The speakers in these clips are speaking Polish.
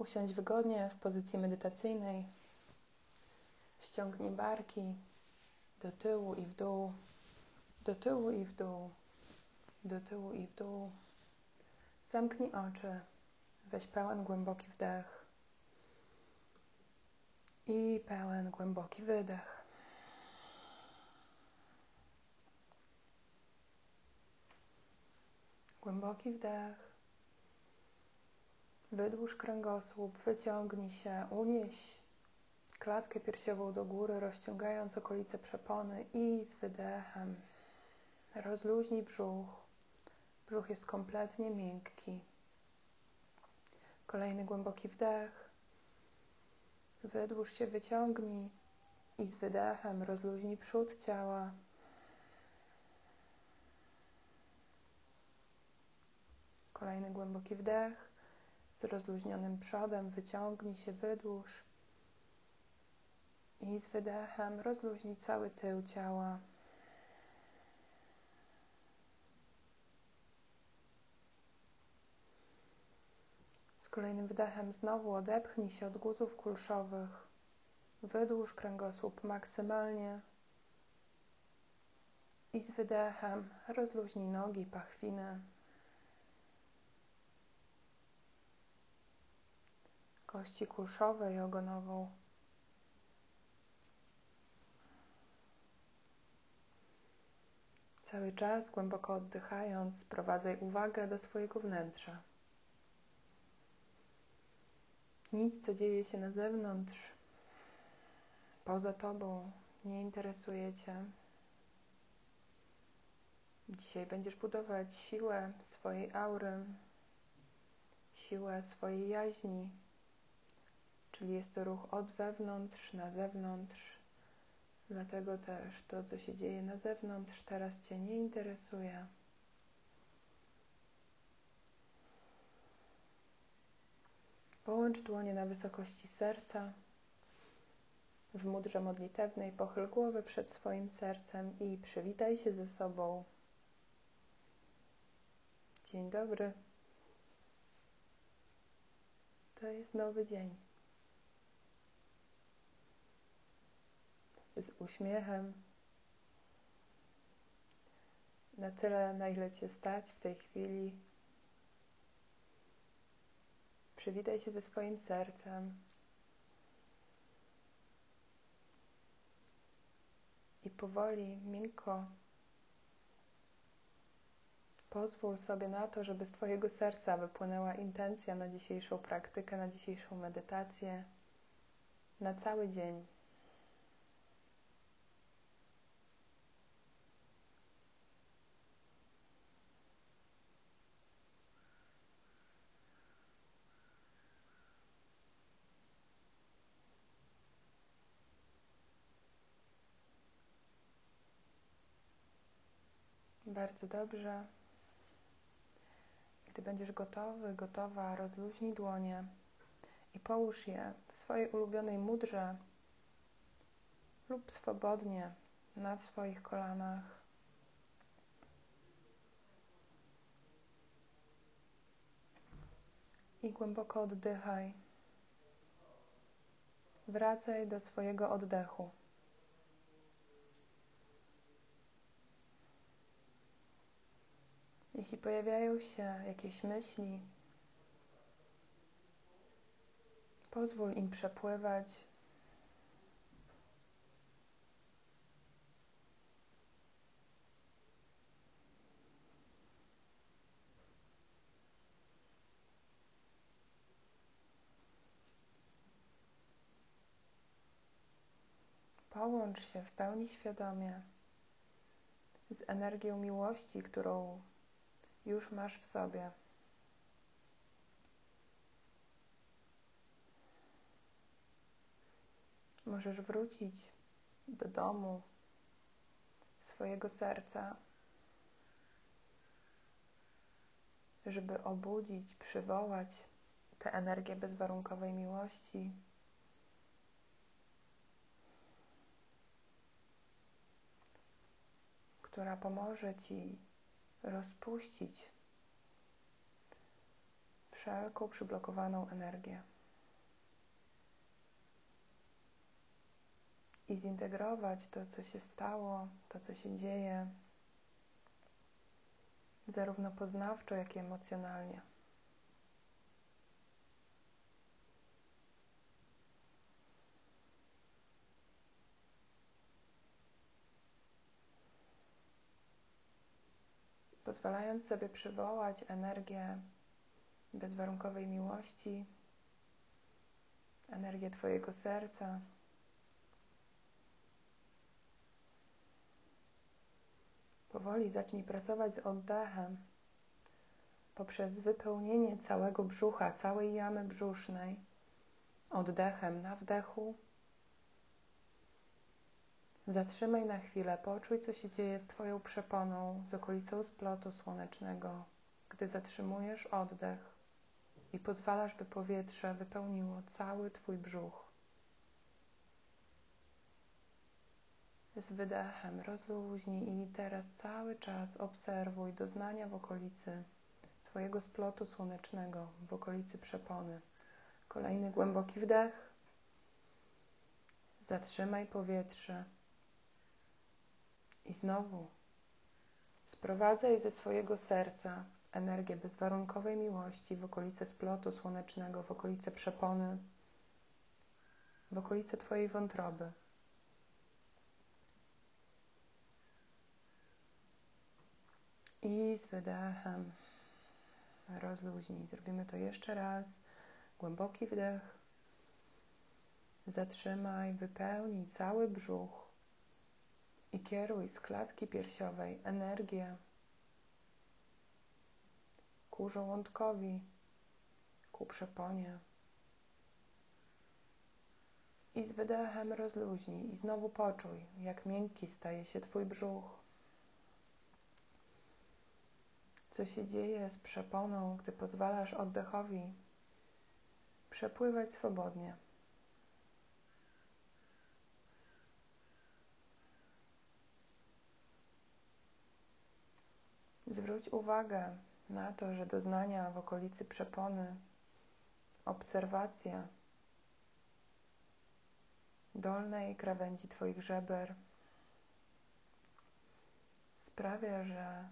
Usiądź wygodnie w pozycji medytacyjnej. Ściągnij barki do tyłu i w dół, do tyłu i w dół, do tyłu i w dół. Zamknij oczy. Weź pełen głęboki wdech i pełen głęboki wydech. Głęboki wdech. Wydłuż kręgosłup, wyciągnij się, unieś klatkę piersiową do góry, rozciągając okolice przepony i z wydechem rozluźnij brzuch. Brzuch jest kompletnie miękki. Kolejny głęboki wdech. Wydłuż się, wyciągnij i z wydechem rozluźnij przód ciała. Kolejny głęboki wdech. Z rozluźnionym przodem wyciągnij się, wydłuż. I z wydechem rozluźnij cały tył ciała. Z kolejnym wdechem znowu odepchnij się od guzów kulszowych. Wydłuż kręgosłup maksymalnie. I z wydechem rozluźnij nogi, pachwiny. Kości kulszowe i ogonową. Cały czas głęboko oddychając, sprowadzaj uwagę do swojego wnętrza. Nic, co dzieje się na zewnątrz, poza Tobą, nie interesuje Cię. Dzisiaj będziesz budować siłę swojej aury, siłę swojej jaźni, czyli jest to ruch od wewnątrz na zewnątrz. Dlatego też to, co się dzieje na zewnątrz, teraz Cię nie interesuje. Połącz dłonie na wysokości serca. W mudrze modlitewnej pochyl głowę przed swoim sercem i przywitaj się ze sobą. Dzień dobry. To jest nowy dzień. Z uśmiechem. Na tyle, na ile Cię stać w tej chwili, Przywitaj się ze swoim sercem. I powoli, miękko pozwól sobie na to, żeby z Twojego serca wypłynęła intencja na dzisiejszą praktykę, na dzisiejszą medytację, na cały dzień. Bardzo dobrze. Gdy będziesz gotowy, gotowa, rozluźnij dłonie i połóż je w swojej ulubionej mudrze lub swobodnie na swoich kolanach. I głęboko oddychaj. Wracaj do swojego oddechu. Jeśli pojawiają się jakieś myśli, pozwól im przepływać. Połącz się w pełni świadomie z energią miłości, którą już masz w sobie. Możesz wrócić do domu, swojego serca, żeby obudzić, przywołać tę energię bezwarunkowej miłości. która pomoże Ci rozpuścić wszelką przyblokowaną energię i zintegrować to, co się stało, to, co się dzieje, zarówno poznawczo, jak i emocjonalnie. Pozwalając sobie przywołać energię bezwarunkowej miłości, energię Twojego serca. Powoli zacznij pracować z oddechem poprzez wypełnienie całego brzucha, całej jamy brzusznej oddechem na wdechu. Zatrzymaj na chwilę, poczuj, co się dzieje z Twoją przeponą, z okolicą splotu słonecznego, gdy zatrzymujesz oddech i pozwalasz, by powietrze wypełniło cały Twój brzuch. Z wydechem rozluźnij i teraz cały czas obserwuj doznania w okolicy Twojego splotu słonecznego, w okolicy przepony. Kolejny głęboki wdech. Zatrzymaj powietrze. I znowu sprowadzaj ze swojego serca energię bezwarunkowej miłości w okolice splotu słonecznego, w okolice przepony, w okolice Twojej wątroby. I z wydechem rozluźnij. Zrobimy to jeszcze raz. Głęboki wdech. Zatrzymaj, wypełnij cały brzuch i kieruj z klatki piersiowej energię ku żołądkowi, ku przeponie. I z wydechem rozluźnij i znowu poczuj, jak miękki staje się Twój brzuch. Co się dzieje z przeponą, gdy pozwalasz oddechowi przepływać swobodnie. Zwróć uwagę na to, że doznania w okolicy przepony, obserwacja dolnej krawędzi Twoich żeber sprawia, że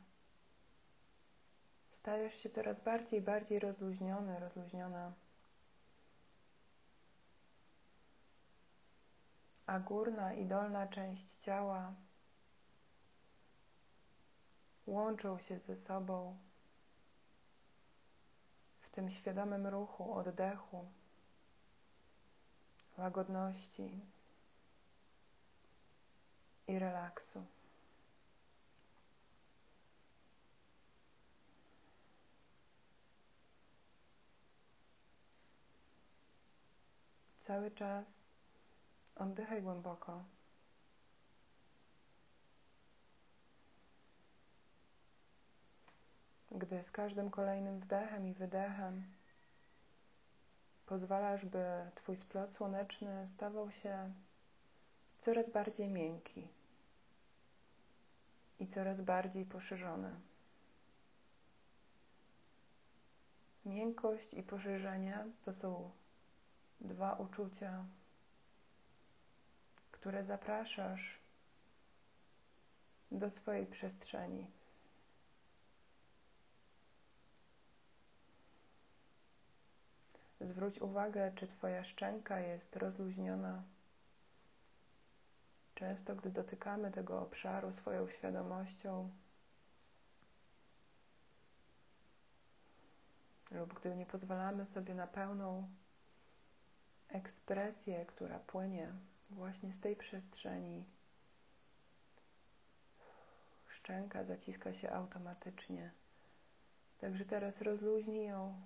stajesz się coraz bardziej i bardziej rozluźniony, rozluźniona. A górna i dolna część ciała łączą się ze sobą w tym świadomym ruchu oddechu, łagodności i relaksu. Cały czas oddychaj głęboko. Gdy z każdym kolejnym wdechem i wydechem pozwalasz, by Twój splot słoneczny stawał się coraz bardziej miękki i coraz bardziej poszerzony. Miękkość i poszerzenie to są dwa uczucia, które zapraszasz do swojej przestrzeni. Zwróć uwagę, czy Twoja szczęka jest rozluźniona. Często, gdy dotykamy tego obszaru swoją świadomością, lub gdy nie pozwalamy sobie na pełną ekspresję, która płynie właśnie z tej przestrzeni, szczęka zaciska się automatycznie. Także teraz rozluźnij ją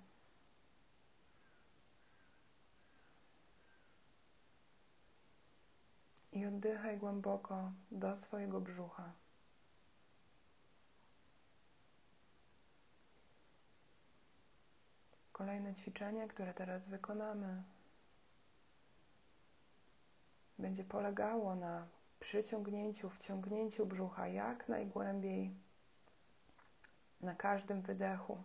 i oddychaj głęboko do swojego brzucha. Kolejne ćwiczenie, które teraz wykonamy, będzie polegało na przyciągnięciu, wciągnięciu brzucha jak najgłębiej na każdym wydechu.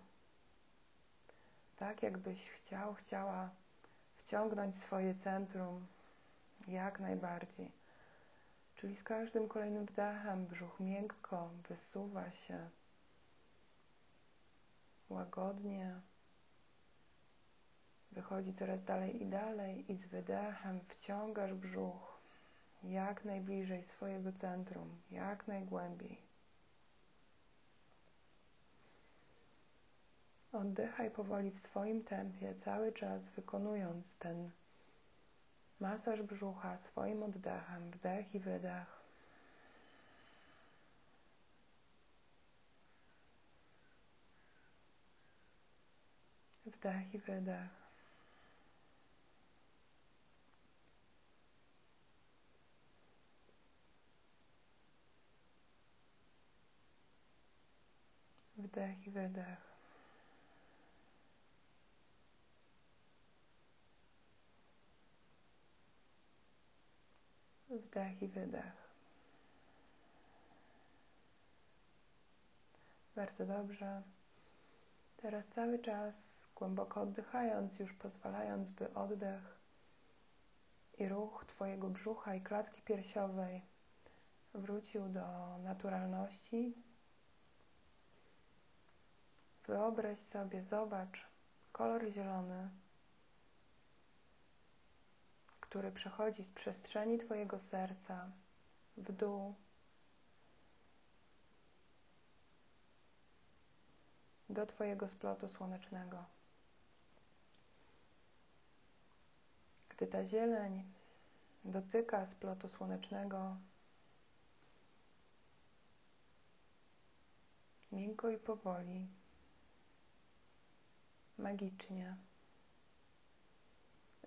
Tak, jakbyś chciał, chciała wciągnąć swoje centrum jak najbardziej. Czyli z każdym kolejnym wdechem brzuch miękko wysuwa się łagodnie. Wychodzi coraz dalej i dalej i z wydechem wciągasz brzuch jak najbliżej swojego centrum, jak najgłębiej. Oddychaj powoli w swoim tempie, cały czas wykonując ten masaż brzucha swoim oddechem, wdech i wydech. Wdech i wydech. Wdech i wydech. Wdech i wydech. Bardzo dobrze. Teraz cały czas głęboko oddychając, już pozwalając, by oddech i ruch Twojego brzucha i klatki piersiowej wrócił do naturalności. Wyobraź sobie, zobacz kolor zielony który przechodzi z przestrzeni Twojego serca w dół do Twojego splotu słonecznego. Gdy ta zieleń dotyka splotu słonecznego, miękko i powoli, magicznie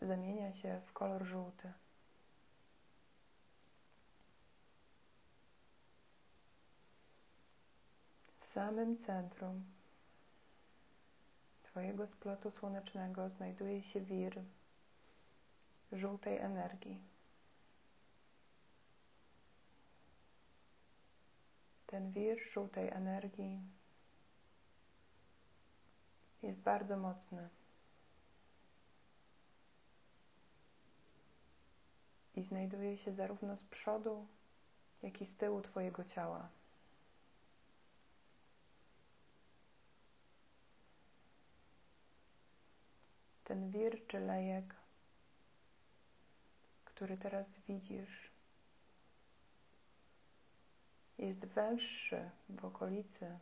zamienia się w kolor żółty. W samym centrum Twojego splotu słonecznego znajduje się wir żółtej energii. Ten wir żółtej energii jest bardzo mocny. I znajduje się zarówno z przodu, jak i z tyłu Twojego ciała. Ten wir czy lejek, który teraz widzisz, jest węższy w okolicy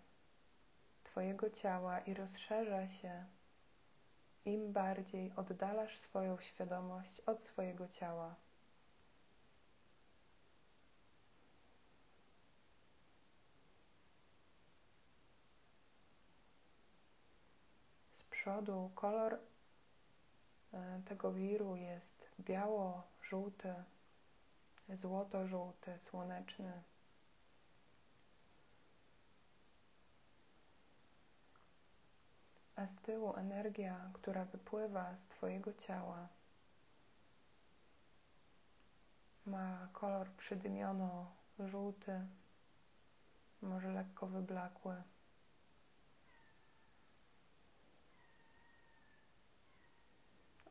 Twojego ciała i rozszerza się im bardziej oddalasz swoją świadomość od swojego ciała. Przodu kolor e, tego wiru jest biało-żółty, złoto-żółty, słoneczny. A z tyłu energia, która wypływa z Twojego ciała, ma kolor przydymiono-żółty, może lekko wyblakły.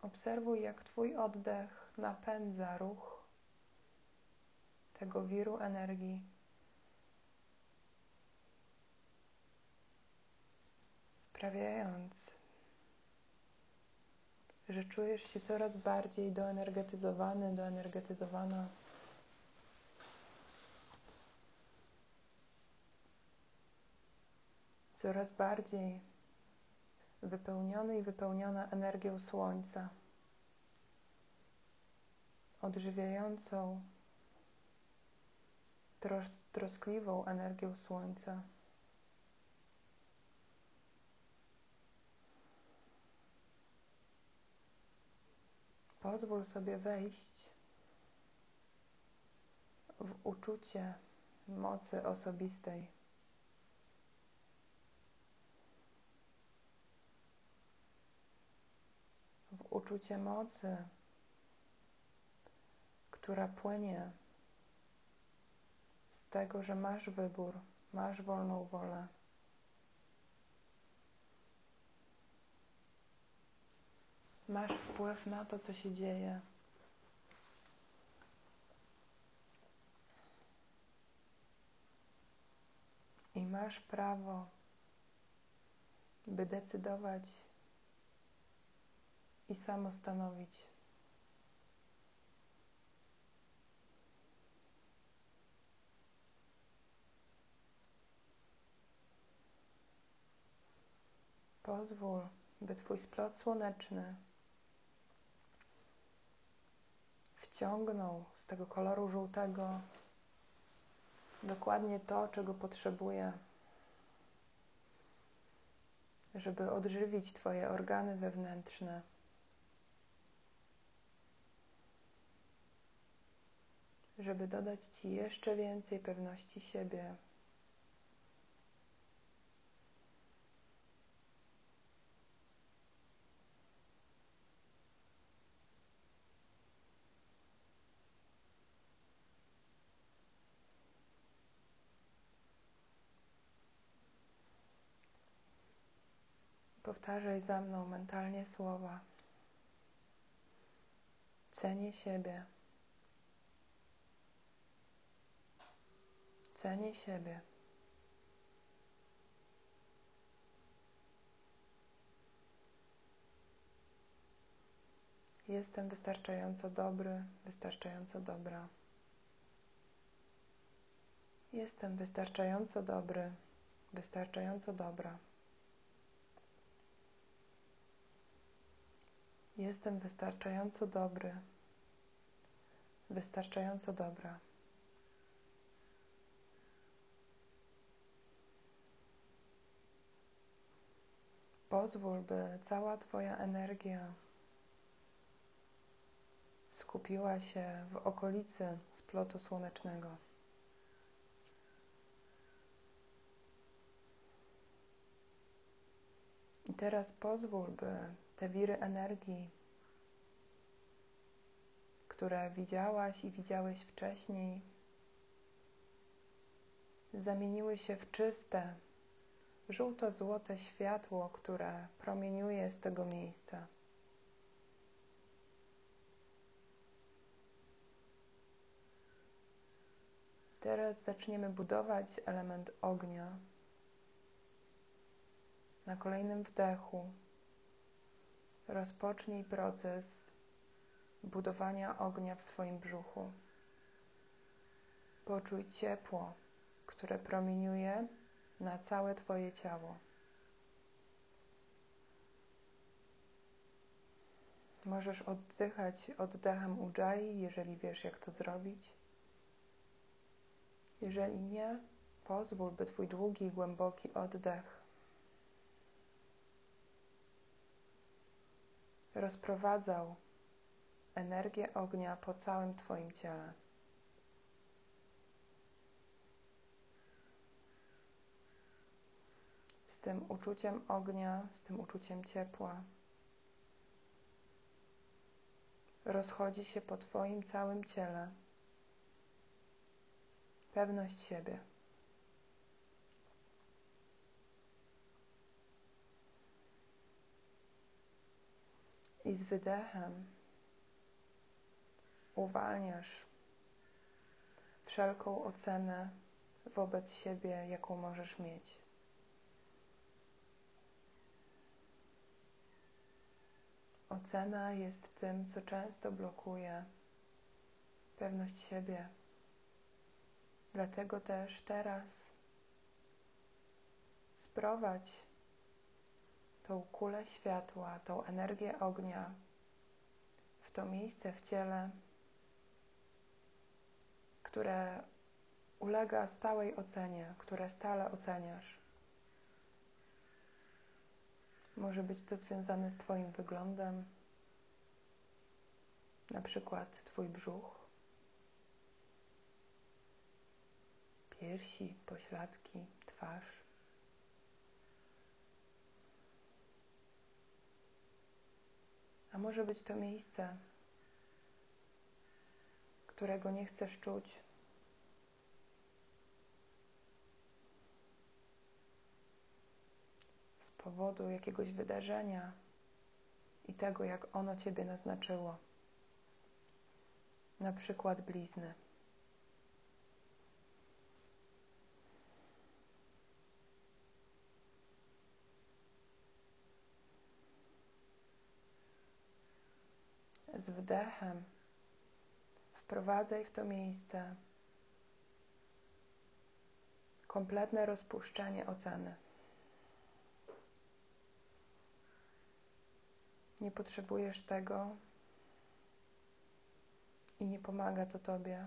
Obserwuj, jak Twój oddech napędza ruch tego wiru energii. Sprawiając, że czujesz się coraz bardziej doenergetyzowany, doenergetyzowana. Coraz bardziej wypełniony i wypełniona energią Słońca, odżywiającą, tros troskliwą energią Słońca. Pozwól sobie wejść w uczucie mocy osobistej. w uczucie mocy, która płynie z tego, że masz wybór, masz wolną wolę. Masz wpływ na to, co się dzieje. I masz prawo, by decydować i samo stanowić. Pozwól, by Twój splot słoneczny wciągnął z tego koloru żółtego dokładnie to, czego potrzebuje, żeby odżywić Twoje organy wewnętrzne. Żeby dodać Ci jeszcze więcej pewności siebie. Powtarzaj za mną mentalnie słowa. Cenię siebie. Cenię siebie. Jestem wystarczająco dobry, wystarczająco dobra. Jestem wystarczająco dobry, wystarczająco dobra. Jestem wystarczająco dobry, wystarczająco dobra. Pozwól, by cała Twoja energia skupiła się w okolicy splotu słonecznego. I teraz pozwól, by te wiry energii, które widziałaś i widziałeś wcześniej, zamieniły się w czyste, żółto-złote światło, które promieniuje z tego miejsca. Teraz zaczniemy budować element ognia. Na kolejnym wdechu rozpocznij proces budowania ognia w swoim brzuchu. Poczuj ciepło, które promieniuje na całe Twoje ciało. Możesz oddychać oddechem Ujjayi, jeżeli wiesz, jak to zrobić. Jeżeli nie, pozwól, by Twój długi, głęboki oddech rozprowadzał energię ognia po całym Twoim ciele. Z tym uczuciem ognia, z tym uczuciem ciepła rozchodzi się po Twoim całym ciele pewność siebie. I z wydechem uwalniasz wszelką ocenę wobec siebie, jaką możesz mieć. Ocena jest tym, co często blokuje pewność siebie. Dlatego też teraz sprowadź tą kulę światła, tą energię ognia w to miejsce w ciele, które ulega stałej ocenie, które stale oceniasz. Może być to związane z Twoim wyglądem, na przykład Twój brzuch, piersi, pośladki, twarz. A może być to miejsce, którego nie chcesz czuć. powodu jakiegoś wydarzenia i tego, jak ono Ciebie naznaczyło. Na przykład blizny. Z wdechem wprowadzaj w to miejsce kompletne rozpuszczenie oceny. Nie potrzebujesz tego i nie pomaga to Tobie,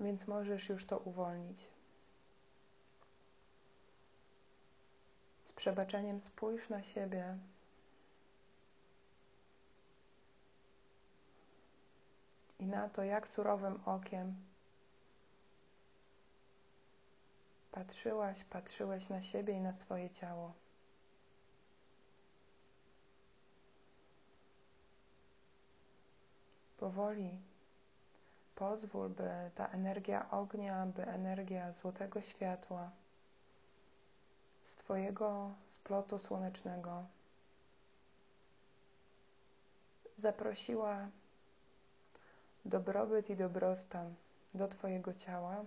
więc możesz już to uwolnić. Z przebaczeniem spójrz na siebie. I na to, jak surowym okiem patrzyłaś, patrzyłeś na siebie i na swoje ciało. Powoli. Pozwól, by ta energia ognia, by energia złotego światła z Twojego splotu słonecznego zaprosiła dobrobyt i dobrostan do Twojego ciała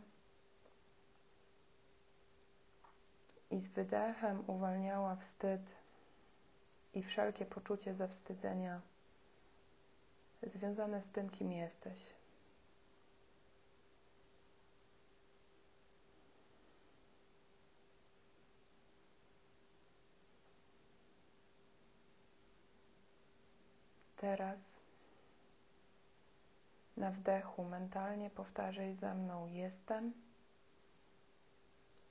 i z wydechem uwalniała wstyd i wszelkie poczucie zawstydzenia związane z tym, kim jesteś. Teraz na wdechu mentalnie powtarzaj za mną jestem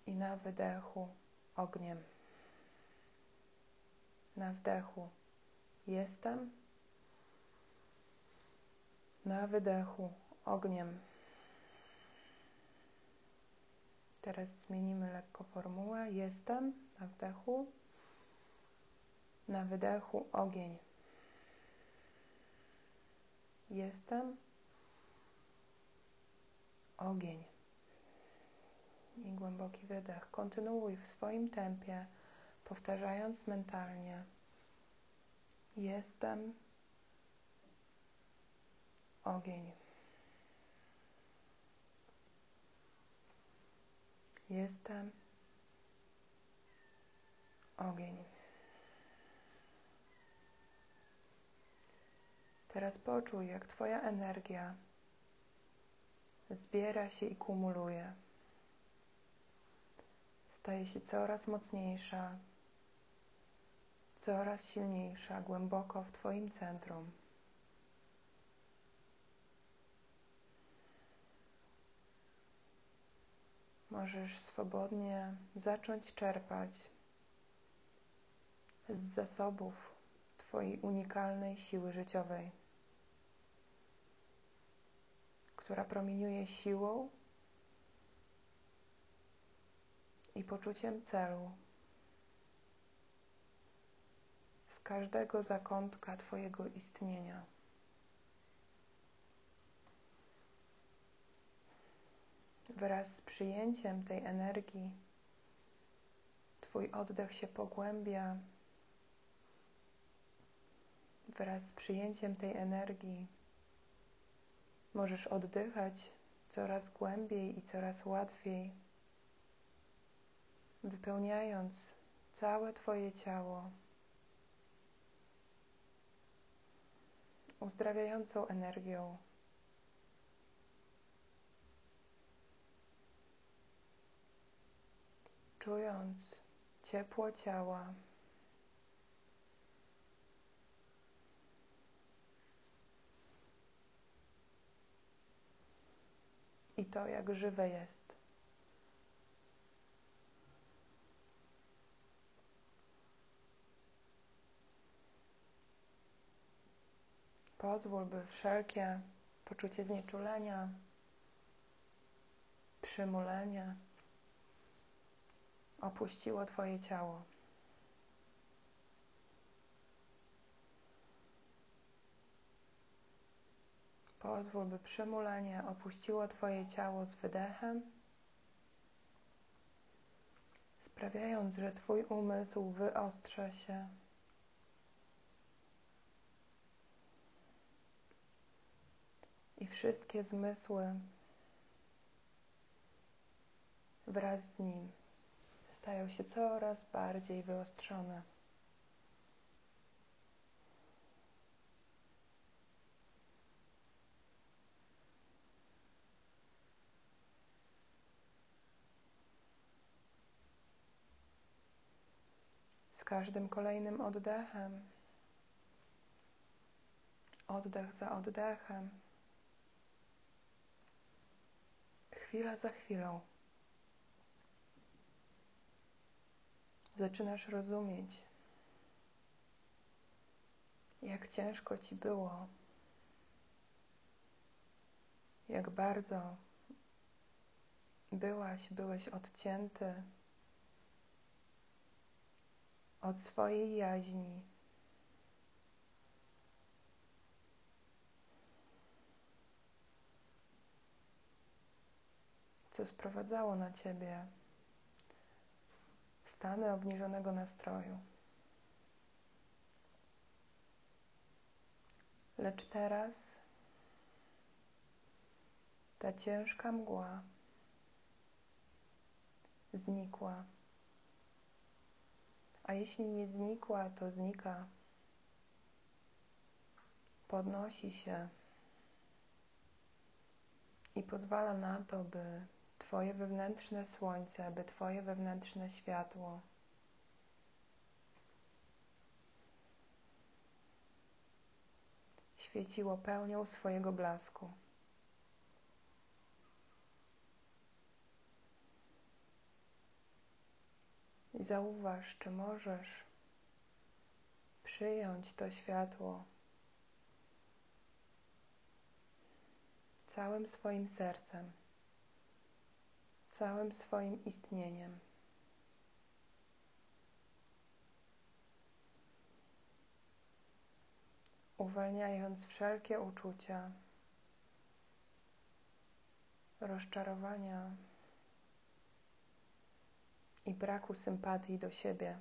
i na wydechu ogniem. Na wdechu jestem na wydechu ogniem. Teraz zmienimy lekko formułę. Jestem na wdechu, na wydechu ogień. Jestem ogień. I głęboki wydech. Kontynuuj w swoim tempie, powtarzając mentalnie. Jestem ogień. Jestem ogień. Teraz poczuj, jak Twoja energia zbiera się i kumuluje. Staje się coraz mocniejsza, coraz silniejsza, głęboko w Twoim centrum. Możesz swobodnie zacząć czerpać z zasobów Twojej unikalnej siły życiowej, która promieniuje siłą i poczuciem celu z każdego zakątka Twojego istnienia. Wraz z przyjęciem tej energii, Twój oddech się pogłębia. Wraz z przyjęciem tej energii możesz oddychać coraz głębiej i coraz łatwiej, wypełniając całe Twoje ciało uzdrawiającą energią. Czując ciepło ciała. I to, jak żywe jest. Pozwól, by wszelkie poczucie znieczulenia, przymulenia, opuściło Twoje ciało. Pozwól, by przymulenie opuściło Twoje ciało z wydechem, sprawiając, że Twój umysł wyostrza się. I wszystkie zmysły wraz z nim stają się coraz bardziej wyostrzone. Z każdym kolejnym oddechem, oddech za oddechem, chwila za chwilą. Zaczynasz rozumieć, jak ciężko ci było, jak bardzo byłaś, byłeś odcięty od swojej jaźni. Co sprowadzało na ciebie stany obniżonego nastroju. Lecz teraz ta ciężka mgła znikła. A jeśli nie znikła, to znika. Podnosi się i pozwala na to, by Twoje wewnętrzne słońce, by Twoje wewnętrzne światło świeciło pełnią swojego blasku. I zauważ, czy możesz przyjąć to światło całym swoim sercem, całym swoim istnieniem. Uwalniając wszelkie uczucia, rozczarowania, i braku sympatii do siebie.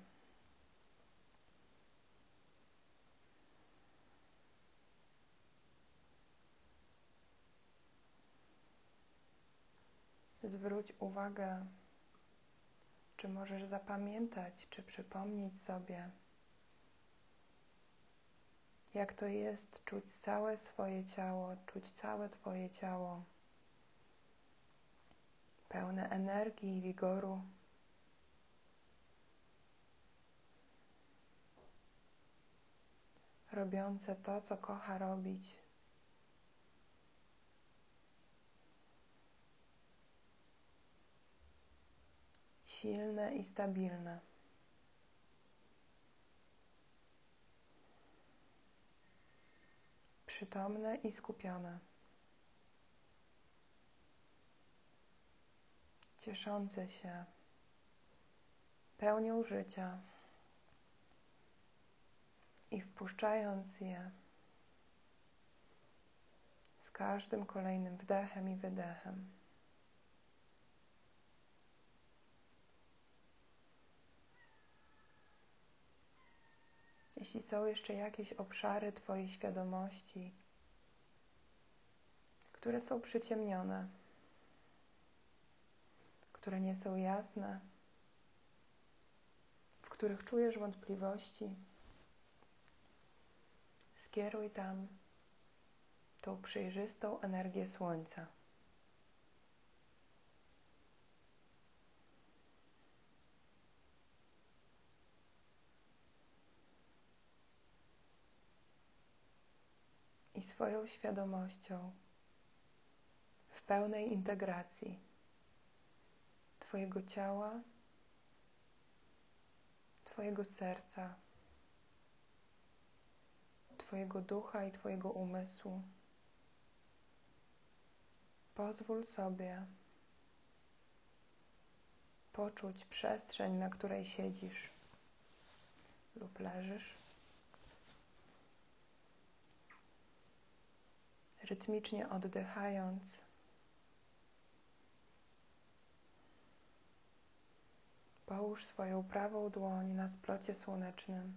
Zwróć uwagę, czy możesz zapamiętać, czy przypomnieć sobie, jak to jest czuć całe swoje ciało, czuć całe Twoje ciało, pełne energii i wigoru. robiące to, co kocha robić. Silne i stabilne. Przytomne i skupione. Cieszące się pełnią życia i wpuszczając je z każdym kolejnym wdechem i wydechem. Jeśli są jeszcze jakieś obszary Twojej świadomości, które są przyciemnione, które nie są jasne, w których czujesz wątpliwości, skieruj tam tą przejrzystą energię Słońca. Swoją świadomością w pełnej integracji Twojego ciała, Twojego serca, Twojego ducha i Twojego umysłu. Pozwól sobie poczuć przestrzeń, na której siedzisz lub leżysz. Rytmicznie oddychając, połóż swoją prawą dłoń na splocie słonecznym,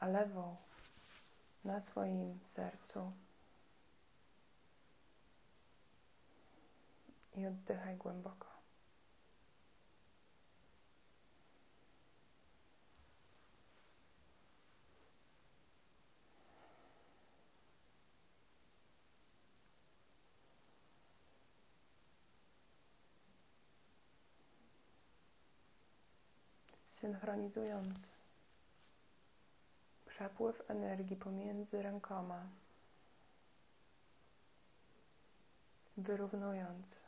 a lewą na swoim sercu i oddychaj głęboko. Synchronizując przepływ energii pomiędzy rękoma, wyrównując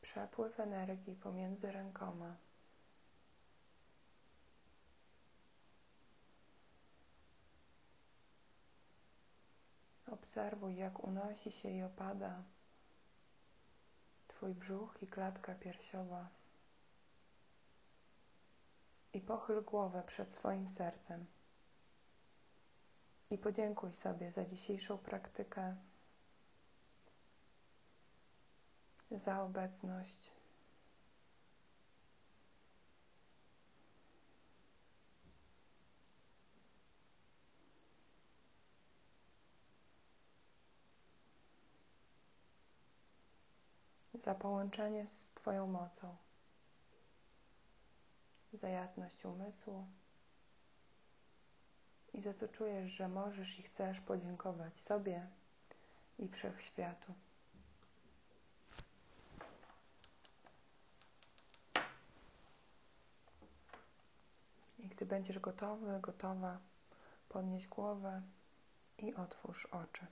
przepływ energii pomiędzy rękoma. Obserwuj, jak unosi się i opada Twój brzuch i klatka piersiowa. I pochyl głowę przed swoim sercem. I podziękuj sobie za dzisiejszą praktykę, za obecność. Za połączenie z Twoją mocą, za jasność umysłu i za to czujesz, że możesz i chcesz podziękować sobie i wszechświatu. I gdy będziesz gotowy, gotowa, podnieś głowę i otwórz oczy.